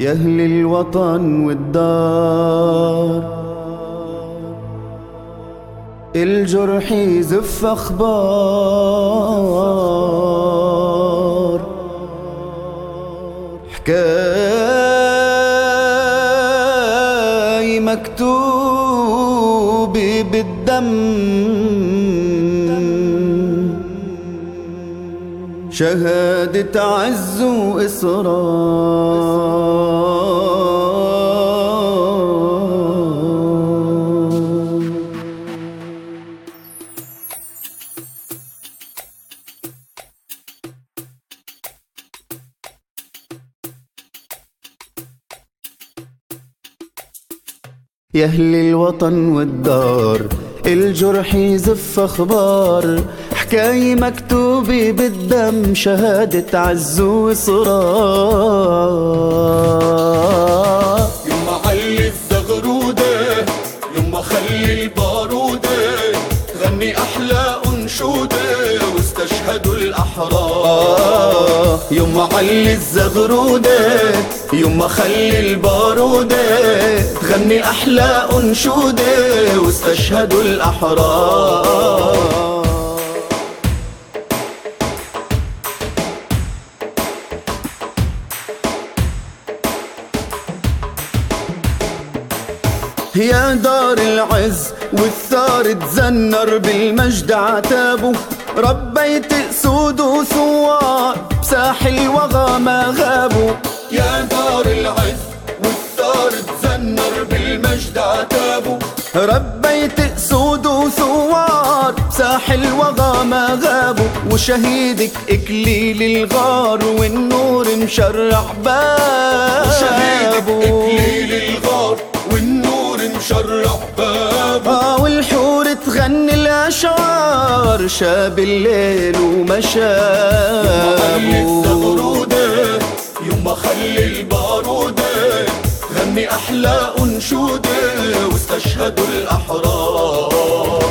يا أهل الوطن والدار. الجرح يزف أخبار. حكاية شهادة عز وإصرار يا أهل الوطن والدار الجرح يزف أخبار. حكاية مكتوبة بالدم شهادة عز وإصرار يما علي الزغرودة يما خلي البارودة غني أحلى أنشودة واستشهدوا الأحرار. يما علي الزغرودة يما خلي البارودة تغني أحلى أنشودة واستشهدوا الأحرار. يا دار العز والثار تزنر بالمجد عتابه. ربيت اسود وثوار بساحل ما غابوا يا دار العز والثار تزنر بالمجد عتابه. ربيت اسود وثوار بساحل ما غابوا وشهيدك إكليل الغار والنور مشرع بابه. شهيدك إكليل الغار الأشعار شاب الليل وما يما خلي البارودة غني أحلى أنشودة واستشهدوا الأحرار.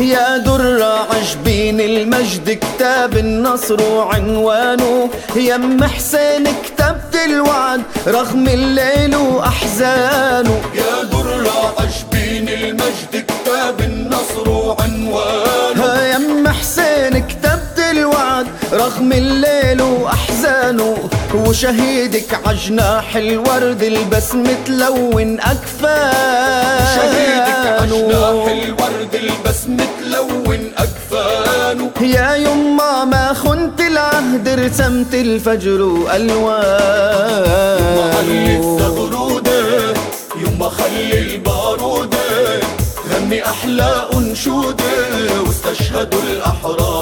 يا درة عجبين المجد كتاب النصر وعنوانه. يم حسين كتبت الوعد رغم الليل وأحزانه. يا درة عجبين المجد كتاب النصر وعنوانه. يم حسين كتبت الوعد رغم الليل وأحزانه. وشهيدك عجناح الورد البسمة تلون أكفانه. شهيدك عجناح الورد البسمة تلون أكفانه. يا يما ما خنت العهد رسمت الفجر وألوان الزغرودة يما خلي البارودة غني أحلى أنشودة واستشهدوا الأحرار.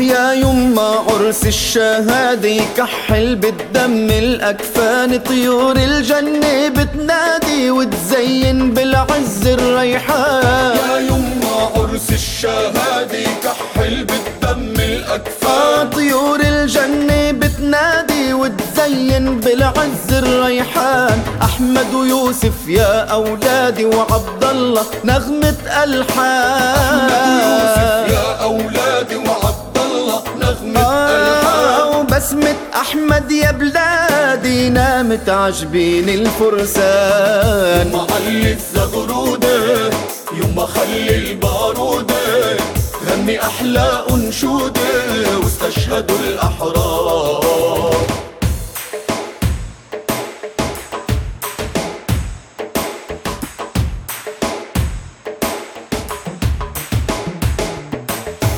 يا يما عرس الشهادة يكحل بالدم الأكفان طيور الجنة بتنادي وتزين بالعز الريحان. يا يما عرس الشهادة كحل بالدم الأكفان. طيور الجنة بتنادي وتزين بالعز الريحان. أحمد ويوسف يا أولادي وعبد الله نغمة ألحان. يوسف يا أولادي وبسمة أحمد يا بلادي نامت عجبين الفرسان. معلي الزغرودة يما خلي البارودة غني أحلى أنشودة واستشهدوا الأحرار.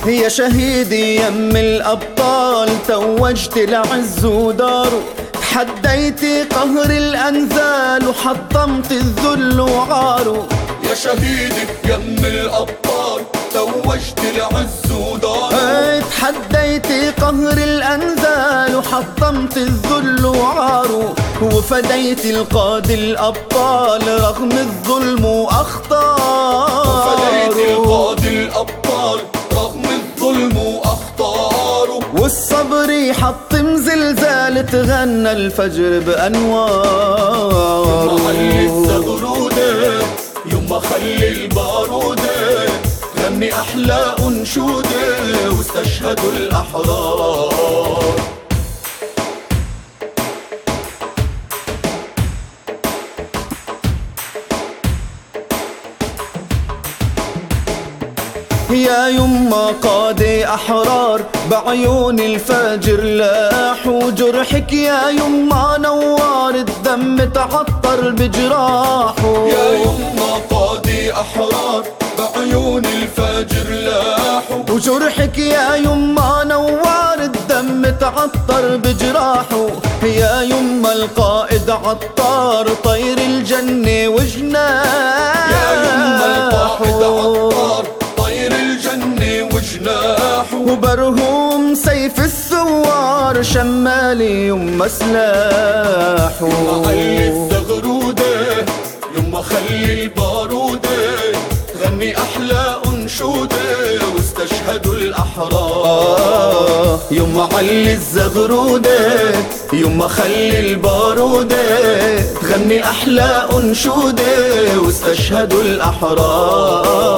يا شهيدي يم الأبطال توجت العز وداره تحديتي قهر الأنذال وحطمت الذل وعاره يا شهيدي يم الأبطال توجت العز ودار. إيه، تحديتي قهر الأنذال وحطمت الذل وعاره وفديت القادة الأبطال رغم الظلم وأخطاره فديت القاضي الأبطال تغنى الفجر بأنوار. علي الزغرودة يما خلي البارودة غني أحلى أنشودة واستشهدوا الأحرار. يا يما قادة أحرار بعيون الفجر لاح وجرحك يا يما نوار الدم تعطر بجراحه يا يما قاضي أحرار بعيون الفجر لاحوا وجرحك يا يما نوار الدم تعطر بجراحه يا يما القائد عطار طير الجنة وجناحه وبرهوم سيف الثوار شمالي يما سلاحه. علي الزغرودة يما خلي البارودة غني أحلى أنشودة واستشهدوا الأحرار. يما علي الزغرودة يما خلي البارودة تغني أحلى أنشودة واستشهدوا الأحرار.